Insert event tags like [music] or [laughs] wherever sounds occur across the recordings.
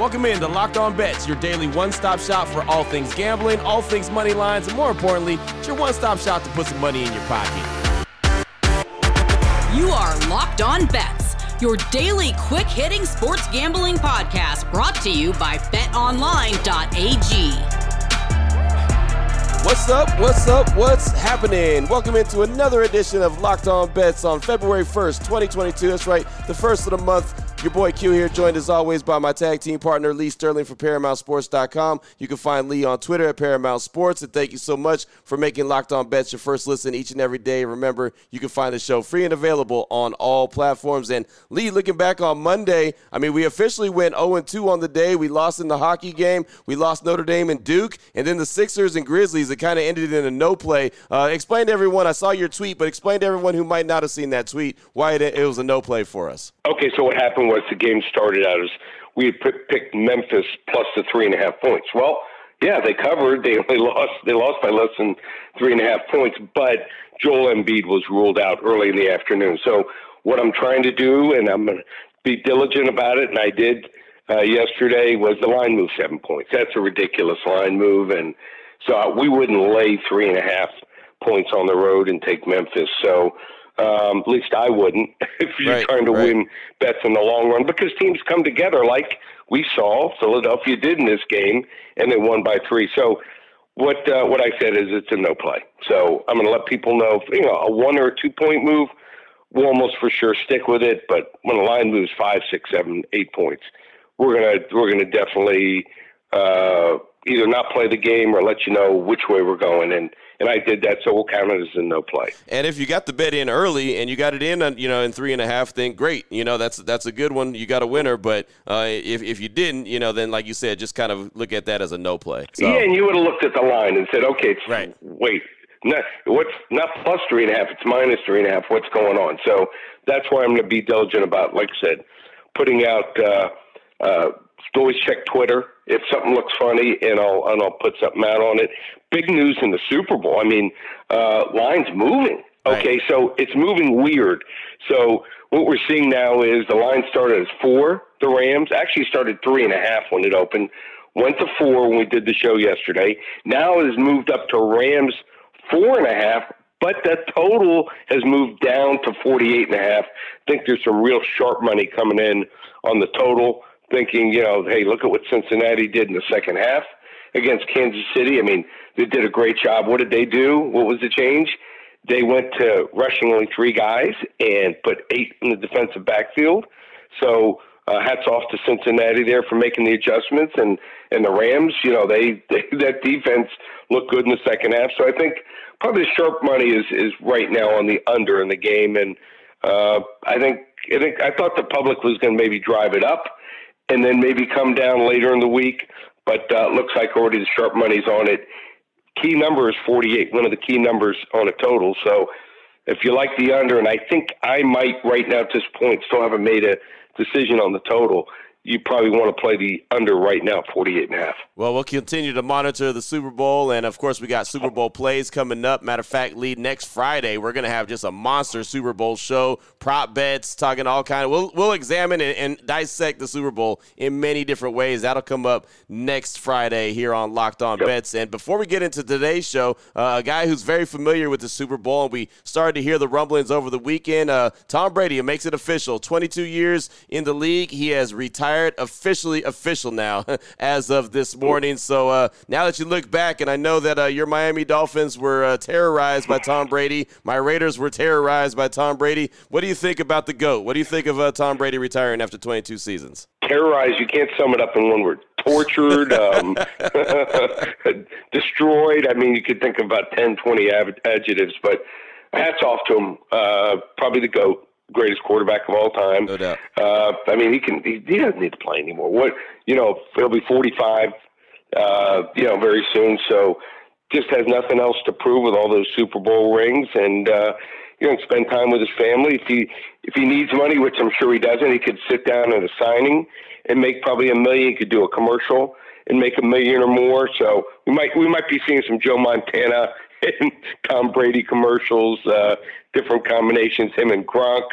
Welcome in to Locked On Bets, your daily one stop shop for all things gambling, all things money lines, and more importantly, it's your one stop shop to put some money in your pocket. You are Locked On Bets, your daily quick hitting sports gambling podcast brought to you by betonline.ag. What's up? What's up? What's happening? Welcome into another edition of Locked On Bets on February 1st, 2022. That's right, the first of the month. Your boy Q here, joined as always by my tag team partner Lee Sterling from ParamountSports.com. You can find Lee on Twitter at Paramount Sports. And thank you so much for making Locked On Bets your first listen each and every day. Remember, you can find the show free and available on all platforms. And Lee, looking back on Monday, I mean, we officially went 0 2 on the day. We lost in the hockey game. We lost Notre Dame and Duke. And then the Sixers and Grizzlies, it kind of ended in a no play. Uh, explain to everyone, I saw your tweet, but explain to everyone who might not have seen that tweet why it, it was a no play for us. Okay, so what happened was the game started out as we had picked Memphis plus the three and a half points. Well, yeah, they covered. They [laughs] only lost. They lost by less than three and a half points. But Joel Embiid was ruled out early in the afternoon. So what I'm trying to do, and I'm going to be diligent about it, and I did uh, yesterday, was the line move seven points. That's a ridiculous line move, and so we wouldn't lay three and a half points on the road and take Memphis. So um, at least I wouldn't [laughs] if you're Right, trying to right. win bets in the long run because teams come together like we saw Philadelphia did in this game and they won by three. So what uh, what I said is it's a no play. So I'm going to let people know you know a one or a two point move we'll almost for sure stick with it. But when the line moves five, six, seven, eight points, we're gonna we're gonna definitely uh, either not play the game or let you know which way we're going. And and I did that, so we'll count it as a no play. And if you got the bet in early and you got it in, uh, you know, in three and a half, then great. You know, that's that's a good one. You got a winner. But uh, if if you didn't, you know, then like you said, just kind of look at that as a no play. So, Yeah, and you would have looked at the line and said, okay, it's, Right. wait, not, what's not plus three and a half, it's minus three and a half. What's going on? So that's why I'm going to be diligent about, like I said, putting out. Uh, uh, always check Twitter if something looks funny, and I'll and I'll put something out on it. Big news in the Super Bowl. I mean, uh, lines moving. Okay, Right. so it's moving weird. So what we're seeing now is the line started as four. The Rams actually started three and a half when it opened. Went to four when we did the show yesterday. Now it has moved up to Rams four and a half, but the total has moved down to 48 and a half. I think there's some real sharp money coming in on the total, thinking, you know, hey, look at what Cincinnati did in the second half against Kansas City. I mean, they did a great job. What did they do? What was the change? They went to rushing only three guys and put eight in the defensive backfield. So uh, hats off to Cincinnati there for making the adjustments, and and the Rams, you know, they, [laughs] they that defense looked good in the second half. So I think probably sharp money is is right now on the under in the game, and uh, I think I think I thought the public was going to maybe drive it up, and then maybe come down later in the week. But uh, looks like already the sharp money's on it. Key number is 48, one of the key numbers on a total. So if you like the under, and I think I might right now at this point still haven't made a decision on the total, you probably want to play the under right now, 48 and a half. Well, we'll continue to monitor the Super Bowl, and of course, we got Super Bowl plays coming up. Matter of fact, lead next Friday, we're gonna have just a monster Super Bowl show, prop bets, talking all kind of. We'll we'll examine and, and dissect the Super Bowl in many different ways. That'll come up next Friday here on Locked On Bets. And before we get into today's show, uh, a guy who's very familiar with the Super Bowl, and we started to hear the rumblings over the weekend. Uh, Tom Brady makes it official. 22 years in the league, he has retired officially official now [laughs] as of this morning. So uh, now that you look back, and I know that uh, your Miami Dolphins were uh, terrorized by Tom Brady, my Raiders were terrorized by Tom Brady. What do you think about the GOAT? What do you think of uh, Tom Brady retiring after 22 seasons? terrorized you can't sum it up in one word tortured um, [laughs] destroyed i mean you could think of about 10 20 adjectives but hats off to him uh, probably the goat greatest quarterback of all time No doubt. uh, i mean he can he, he doesn't need to play anymore what you know he'll be 45 uh, you know, very soon. So just has nothing else to prove with all those Super Bowl rings, and uh, you know, spend time with his family. If he if he needs money, which I'm sure he doesn't, he could sit down at a signing and make probably a million. He could do a commercial and make a million or more. So we might we might be seeing some Joe Montana [laughs] Tom Brady commercials, uh, different combinations, him and Gronk.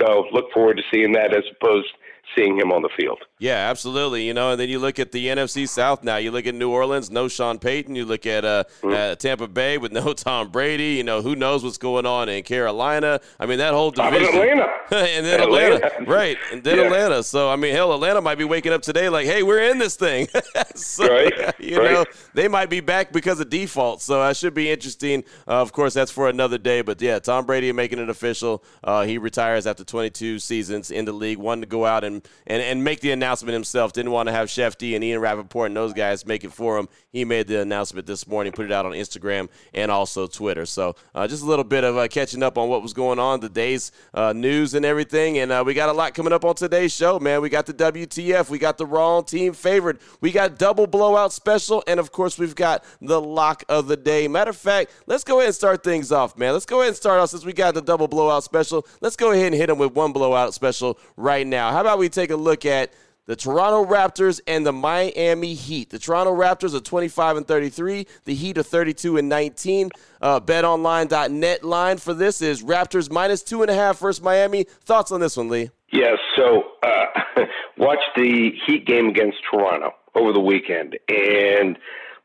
So look forward to seeing that as opposed seeing him on the field. Yeah, absolutely. You know, and then you look at the NFC South now. You look at New Orleans, no Sean Payton. You look at uh, mm-hmm. uh, Tampa Bay with no [laughs] Tom Brady. You know, who knows what's going on in Carolina? I mean, that whole division. Atlanta. [laughs] and then Atlanta. Atlanta. right. [laughs] And then yeah. Atlanta. So, I mean, hell, Atlanta might be waking up today like, hey, we're in this thing. so, right. You right. know, they might be back because of default. So, that should be interesting. Uh, of course, that's for another day. But yeah, Tom Brady making it official. Uh, he retires after 22 seasons in the league. Wanted to go out and, and, and make the announcement himself. Didn't want to have Shefty and Ian Rapoport and those guys make it for him. He made the announcement this morning, put it out on Instagram and also Twitter. So uh, just a little bit of uh, catching up on what was going on, the day's uh, news and everything. And uh, we got a lot coming up on today's show, man. We got the WTF, we got the wrong team favorite, we got double blowout special, and of course we've got the lock of the day. Matter of fact, let's go ahead and start things off, man. Let's go ahead and start off since we got the double blowout special. Let's go ahead and hit them with one blowout special right now. How about we take a look at the Toronto Raptors and the Miami Heat. The Toronto Raptors are 25 and 33. The Heat are 32 and 19. Uh, BetOnline.net line for this is Raptors minus two and a half versus Miami. Thoughts on this one, Lee? Yes. So uh, [laughs] watch the Heat game against Toronto over the weekend, and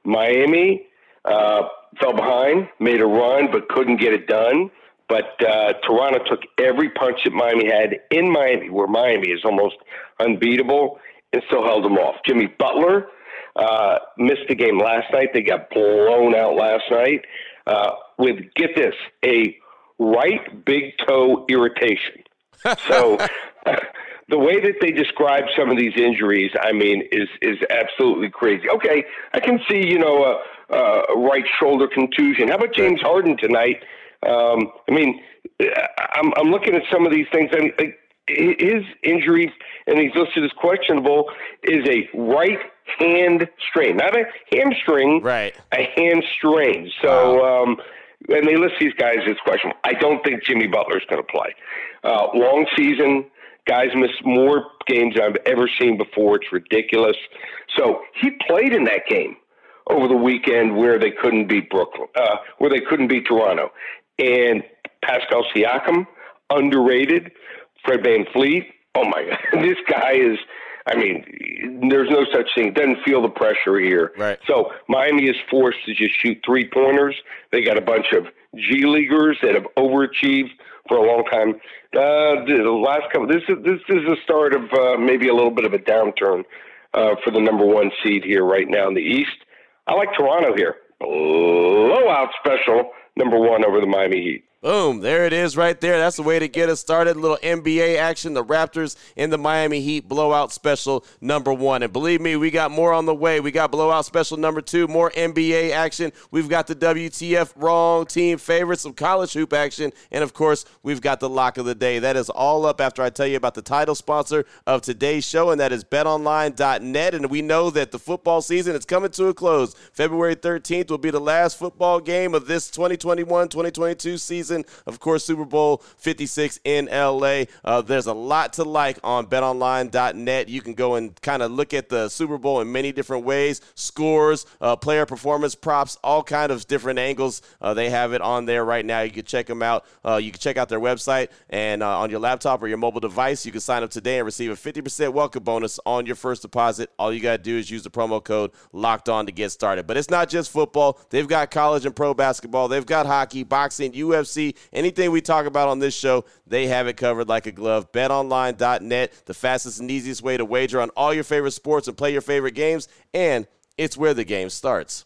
Miami uh, fell behind, made a run, but couldn't get it done. But uh, Toronto took every punch that Miami had in Miami, where Miami is almost unbeatable, and still held them off. Jimmy Butler uh, missed the game last night. They got blown out last night uh, with, get this, a right big toe irritation. [laughs] So. [laughs] the way that they describe some of these injuries, I mean, is is absolutely crazy. Okay, I can see you know a, a right shoulder contusion. How about James Harden tonight? Um, I mean, I'm, I'm looking at some of these things. I mean, his injury, and he's listed as questionable, is a right hand strain, not a hamstring, right? A hand strain. So, wow. um, and they list these guys as questionable. I don't think Jimmy Butler's going to play. Uh, long season. Guys miss more games than I've ever seen before. It's ridiculous. So he played in that game over the weekend where they couldn't beat Brooklyn, uh, where they couldn't beat Toronto. And Pascal Siakam, underrated. Fred Van VanVleet, oh my God, [laughs] this guy is. I mean, there's no such thing. Doesn't feel the pressure here. Right. So Miami is forced to just shoot three pointers. They got a bunch of G leaguers that have overachieved for a long time. Uh, the last couple. This is this is the start of uh, maybe a little bit of a downturn uh, for the number one seed here right now in the East. I like Toronto here. Blowout special number one over the Miami Heat. Boom, there it is right there. That's the way to get us started. A little NBA action. The Raptors in the Miami Heat blowout special number one. And believe me, we got more on the way. We got blowout special number two, more NBA action. We've got the WTF wrong team favorites, some college hoop action. And of course, we've got the lock of the day. That is all up after I tell you about the title sponsor of today's show, and that is betonline.net. And we know that the football season is coming to a close. February 13th will be the last football game of this 2021 2022 season season. Of course, Super Bowl 56 in LA. Uh, there's a lot to like on betonline.net. You can go and kind of look at the Super Bowl in many different ways scores, uh, player performance props, all kind of different angles. Uh, they have it on there right now. You can check them out. Uh, you can check out their website and uh, on your laptop or your mobile device. You can sign up today and receive a 50% welcome bonus on your first deposit. All you got to do is use the promo code locked on to get started. But it's not just football, they've got college and pro basketball, they've got hockey, boxing, Anything we talk about on this show, they have it covered like a glove. BetOnline.net, the fastest and easiest way to wager on all your favorite sports and play your favorite games, and it's where the game starts.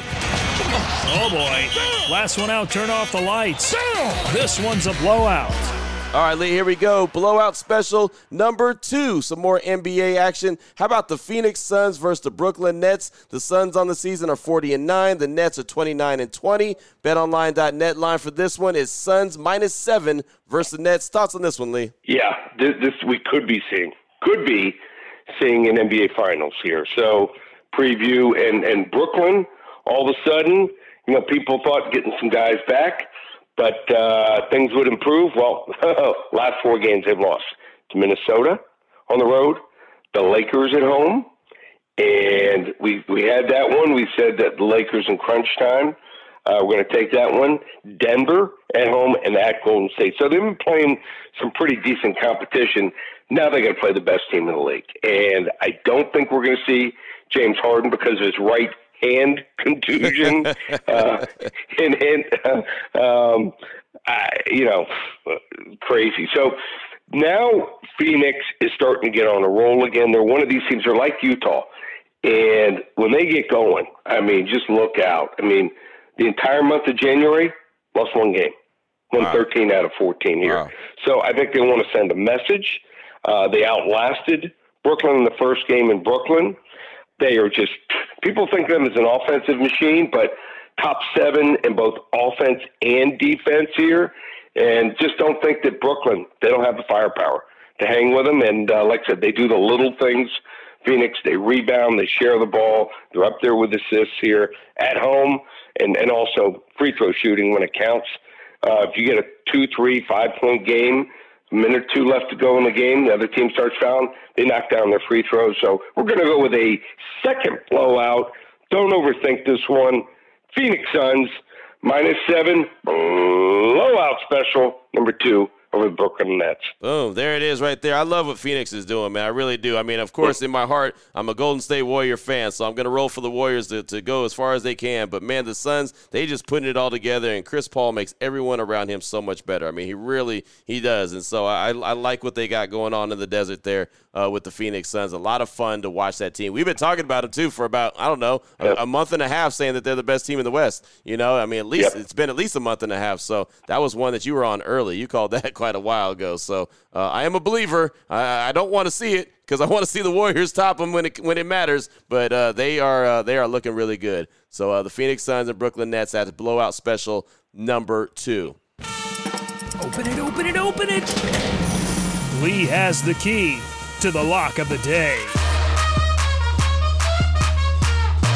Oh boy. Last one out, turn off the lights. This one's a blowout. All right, Lee, here we go. Blowout special number two. Some more NBA action. How about the Phoenix Suns versus the Brooklyn Nets? The Suns on the season are 40 and 9. The Nets are 29 and 20. BetOnline.net line for this one is Suns minus seven versus the Nets. Thoughts on this one, Lee? Yeah, this, this we could be seeing. Could be seeing an NBA Finals here. So preview and and Brooklyn. All of a sudden, you know, people thought getting some guys back but uh, things would improve. Well, [laughs] last four games they've lost to Minnesota on the road, the Lakers at home, and we we had that one. We said that the Lakers in crunch time. Uh, we're going to take that one. Denver at home and at Golden State. So they've been playing some pretty decent competition. Now they got to play the best team in the league, and I don't think we're going to see James Harden because of his right hand contusion, [laughs] uh, and, and uh, um, I, you know, crazy. So now Phoenix is starting to get on a roll again. They're one of these teams. They're like Utah, and when they get going, I mean, just look out. I mean, the entire month of January lost one game, won wow. 13 out of 14 here. Wow. So I think they want to send a message. Uh, they outlasted Brooklyn in the first game in Brooklyn they are just people think of them as an offensive machine, but top seven in both offense and defense here. And just don't think that Brooklyn they don't have the firepower to hang with them. And uh, like I said, they do the little things. Phoenix, they rebound, they share the ball. They're up there with assists here at home, and and also free throw shooting when it counts. Uh, if you get a two, three, five point game, a minute or two left to go in the game. The other team starts fouling. They knock down their free throws. So we're going to go with a second blowout. Don't overthink this one. Phoenix Suns minus seven blowout special number two the Brooklyn Nets. Boom, there it is right there. I love what Phoenix is doing, man. I really do. I mean, of course, in my heart, I'm a Golden State Warrior fan, so I'm going to roll for the Warriors to, to go as far as they can. But, man, the Suns, they just putting it all together, and Chris Paul makes everyone around him so much better. I mean, he really, he does. And so I, I like what they got going on in the desert there uh, with the Phoenix Suns. A lot of fun to watch that team. We've been talking about them, too, for about, I don't know, a, a month and a half saying that they're the best team in the West. You know, I mean, at least it's been at least a month and a half. So that was one that you were on early. You called that quite [laughs] a while ago. So uh, I am a believer. I, I don't want to see it because I want to see the Warriors top them when it when it matters. But uh, they are uh, they are looking really good. So uh, the Phoenix Suns and Brooklyn Nets that's blowout special number two. Open it! Open it! Open it! Lee has the key to the lock of the day.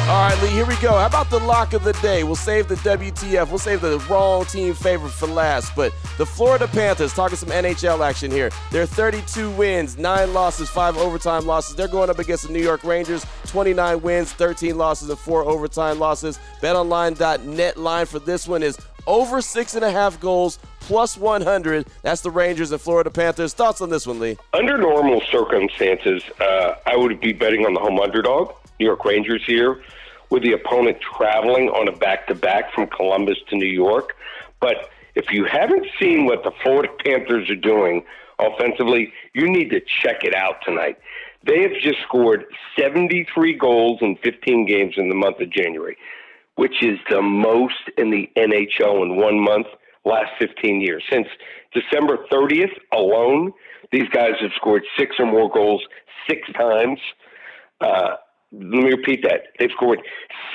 All right, Lee, here we go. How about the lock of the day? We'll save the WTF. We'll save the wrong team favorite for last. But the Florida Panthers, talking some NHL action here. They're 32 wins, 9 losses, 5 overtime losses. They're going up against the New York Rangers, 29 wins, 13 losses, and 4 overtime losses. BetOnline.net line for this one is over 6.5 goals, plus 100. That's the Rangers and Florida Panthers. Thoughts on this one, Lee? Under normal circumstances, uh, I would be betting on the home underdog, New York Rangers here with the opponent traveling on a back to back from Columbus to New York. But if you haven't seen what the Florida Panthers are doing offensively, you need to check it out tonight. They have just scored 73 goals in 15 games in the month of January, which is the most in the NHL in one month last 15 years. Since December 30th alone, these guys have scored six or more goals six times. Uh, let me repeat that. They've scored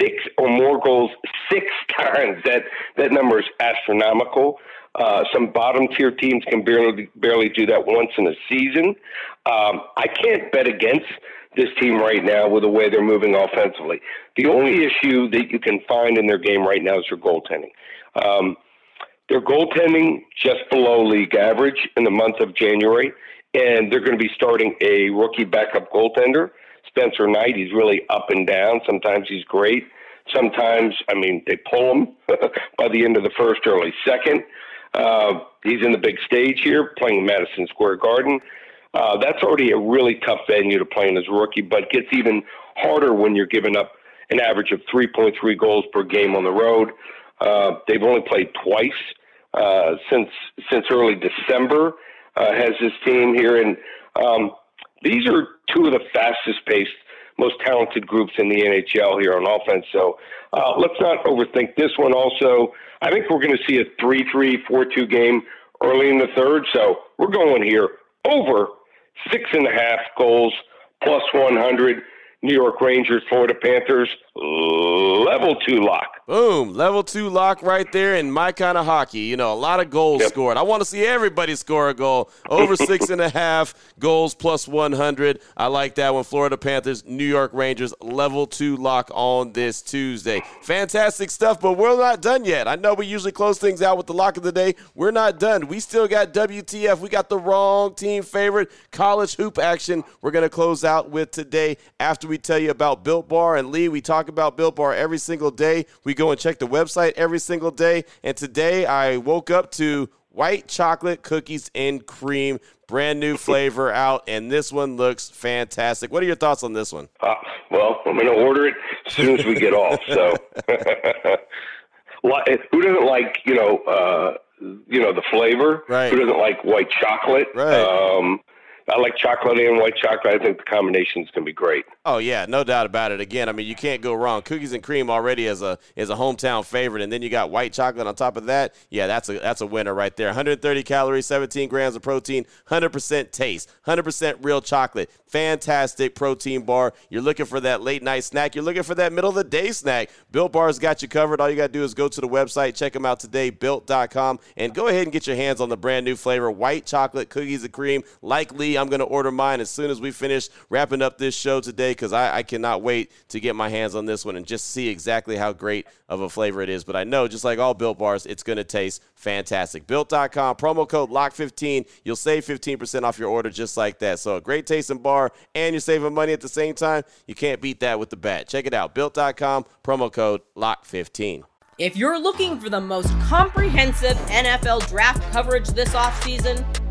six or more goals six [laughs] times. That that number is astronomical. Uh, some bottom tier teams can barely barely do that once in a season. Um, I can't bet against this team right now with the way they're moving offensively. The only issue that you can find in their game right now is their goaltending. Um, their goaltending just below league average in the month of January, and they're going to be starting a rookie backup goaltender Spencer Knight. He's really up and down. Sometimes he's great. Sometimes, I mean, they pull him [laughs] by the end of the first, early second. Uh, he's in the big stage here, playing Madison Square Garden. Uh, that's already a really tough venue to play in as a rookie, but gets even harder when you're giving up an average of 3.3 goals per game on the road. Uh, they've only played twice uh, since since early December. Uh, has this team here, and um, these are two of the fastest paced, most talented groups in the NHL here on offense. So uh, let's not overthink this one. Also, I think we're going to see a 3 3 4 2 game early in the third. So we're going here over six and a half goals plus 100. New York Rangers, Florida Panthers, level two lock. Boom, level two lock right there in my kind of hockey. You know, a lot of goals yep. scored. I want to see everybody score a goal. Over six and a half goals plus 100. I like that one. Florida Panthers, New York Rangers, level two lock on this Tuesday. Fantastic stuff, but we're not done yet. I know we usually close things out with the lock of the day. We're not done. We still got WTF. We got the wrong team favorite college hoop action. We're going to close out with today after we tell you about Built Bar and Lee. We talk about Built Bar every single day. We go and check the website every single day. And today I woke up to white chocolate cookies and cream, brand new flavor [laughs] out, and this one looks fantastic. What are your thoughts on this one? Uh, well, I'm going to order it as soon as we get off. So, [laughs] who doesn't like you know uh, you know the flavor? Right. Who doesn't like white chocolate? Right. Um, I like chocolate and white chocolate. I think the combination is going to be great. Oh yeah, no doubt about it. Again, I mean, you can't go wrong. Cookies and cream already as a is a hometown favorite, and then you got white chocolate on top of that. Yeah, that's a that's a winner right there. 130 calories, 17 grams of protein, 100% taste, 100% real chocolate. Fantastic protein bar. You're looking for that late night snack. You're looking for that middle of the day snack. Built Bar's got you covered. All you got to do is go to the website, check them out today, built.com, and go ahead and get your hands on the brand new flavor, white chocolate cookies and cream. Likely I'm going to order mine as soon as we finish wrapping up this show today because I, I, cannot wait to get my hands on this one and just see exactly how great of a flavor it is. But I know, just like all Built Bars, it's going to taste fantastic. Built.com, promo code LOCK15. You'll save 15% off your order just like that. So a great tasting bar and you're saving money at the same time. You can't beat that with the bat. Check it out. Built.com, promo code LOCK15. If you're looking for the most comprehensive NFL draft coverage this offseason,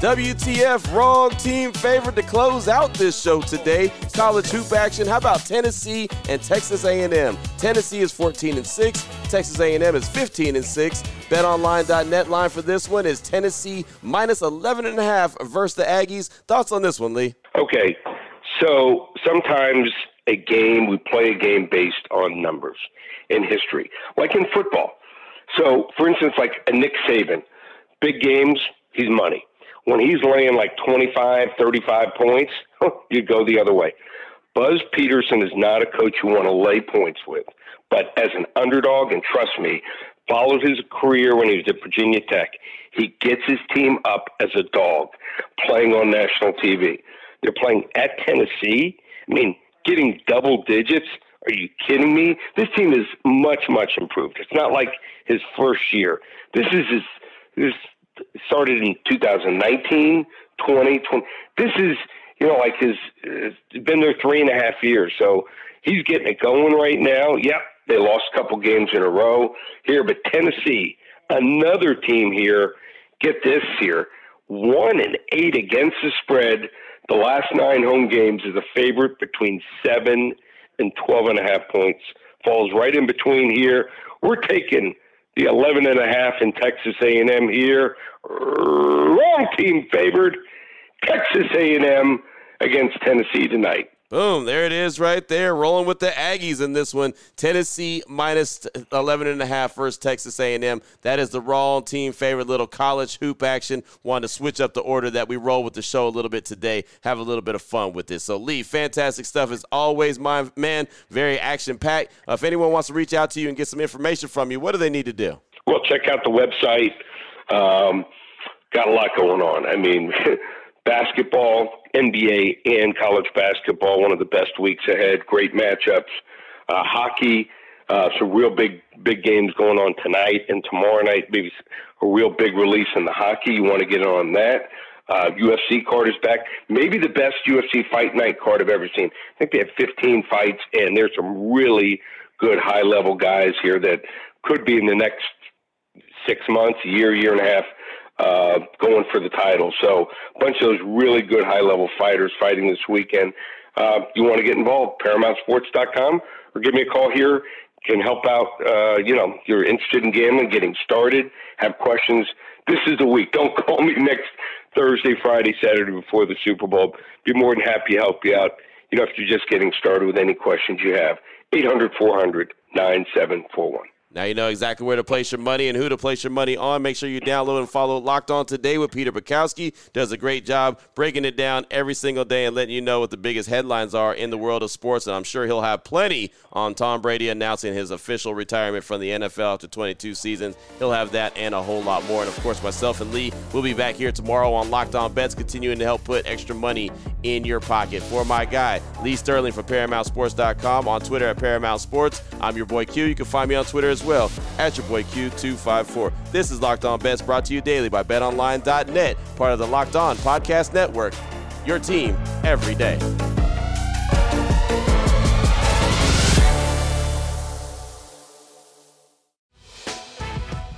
WTF, wrong team favorite to close out this show today. College hoop action. How about Tennessee and Texas A&M? Tennessee is 14 and 6. Texas A&M is 15 and 6. BetOnline.net line for this one is Tennessee minus 11 and a half versus the Aggies. Thoughts on this one, Lee? Okay, so sometimes a game we play a game based on numbers in history, like in football. So, for instance, like a Nick Saban, big games, he's money when he's laying like 25, 35 points, [laughs] you go the other way. Buzz Peterson is not a coach you want to lay points with, but as an underdog, and trust me, followed his career when he was at Virginia Tech. He gets his team up as a dog, playing on national TV. They're playing at Tennessee. I mean, getting double digits. Are you kidding me? This team is much, much improved. It's not like his first year. This is his, his started in 2019, 20, 20. This is, you know, like his, been there three and a half years. So he's getting it going right now. Yep. They lost a couple games in a row here, but Tennessee, another team here, get this here, one and eight against the spread. The last nine home games is a favorite between seven and 12 and a half points. Falls right in between here. We're taking the 11 and a half in Texas A&M here. Wrong team favored. Texas A&M against Tennessee tonight. Boom, there it is right there. Rolling with the Aggies in this one. Tennessee minus 11 and a half versus Texas A&M. That is the wrong team favorite little college hoop action. Wanted to switch up the order that we roll with the show a little bit today. Have a little bit of fun with this. So Lee, fantastic stuff as always, my man. Very action packed. Uh, if anyone wants to reach out to you and get some information from you, what do they need to do? Well, check out the website. Um, got a lot going on. I mean, [laughs] basketball, NBA, and college basketball. One of the best weeks ahead. Great matchups. Uh, hockey. Uh, some real big big games going on tonight and tomorrow night. Maybe a real big release in the hockey. You want to get on that. Uh, UFC card is back. Maybe the best UFC fight night card I've ever seen. I think they have 15 fights, and there's some really good high level guys here that could be in the next six months, year, year and a half, uh, going for the title. So a bunch of those really good high level fighters fighting this weekend. Uh, you want to get involved, ParamountSports.com, or give me a call here. Can help out. Uh, you know, you're interested in gambling, getting started, have questions. This is the week. Don't [laughs] call me next Thursday, Friday, Saturday before the Super Bowl. Be more than happy to help you out. You know, if you're just getting started with any questions you have, 800 400 9741. Now you know exactly where to place your money and who to place your money on. Make sure you download and follow Locked On Today with Peter Bukowski. Does a great job breaking it down every single day and letting you know what the biggest headlines are in the world of sports. And I'm sure he'll have plenty on Tom Brady announcing his official retirement from the NFL after 22 seasons. He'll have that and a whole lot more. And of course, myself and Lee will be back here tomorrow on Locked On Bets, continuing to help put extra money in your pocket. For my guy, Lee Sterling from ParamountSports.com on Twitter at Paramount Sports. I'm your boy Q. You can find me on Twitter as well at your boy Q254. This is Locked On Bets brought to you daily by BetOnline.net, part of the Locked On Podcast Network. Your team every day.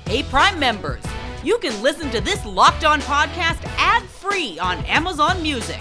Hey, Prime members, you can listen to this Locked On podcast ad free on Amazon Music.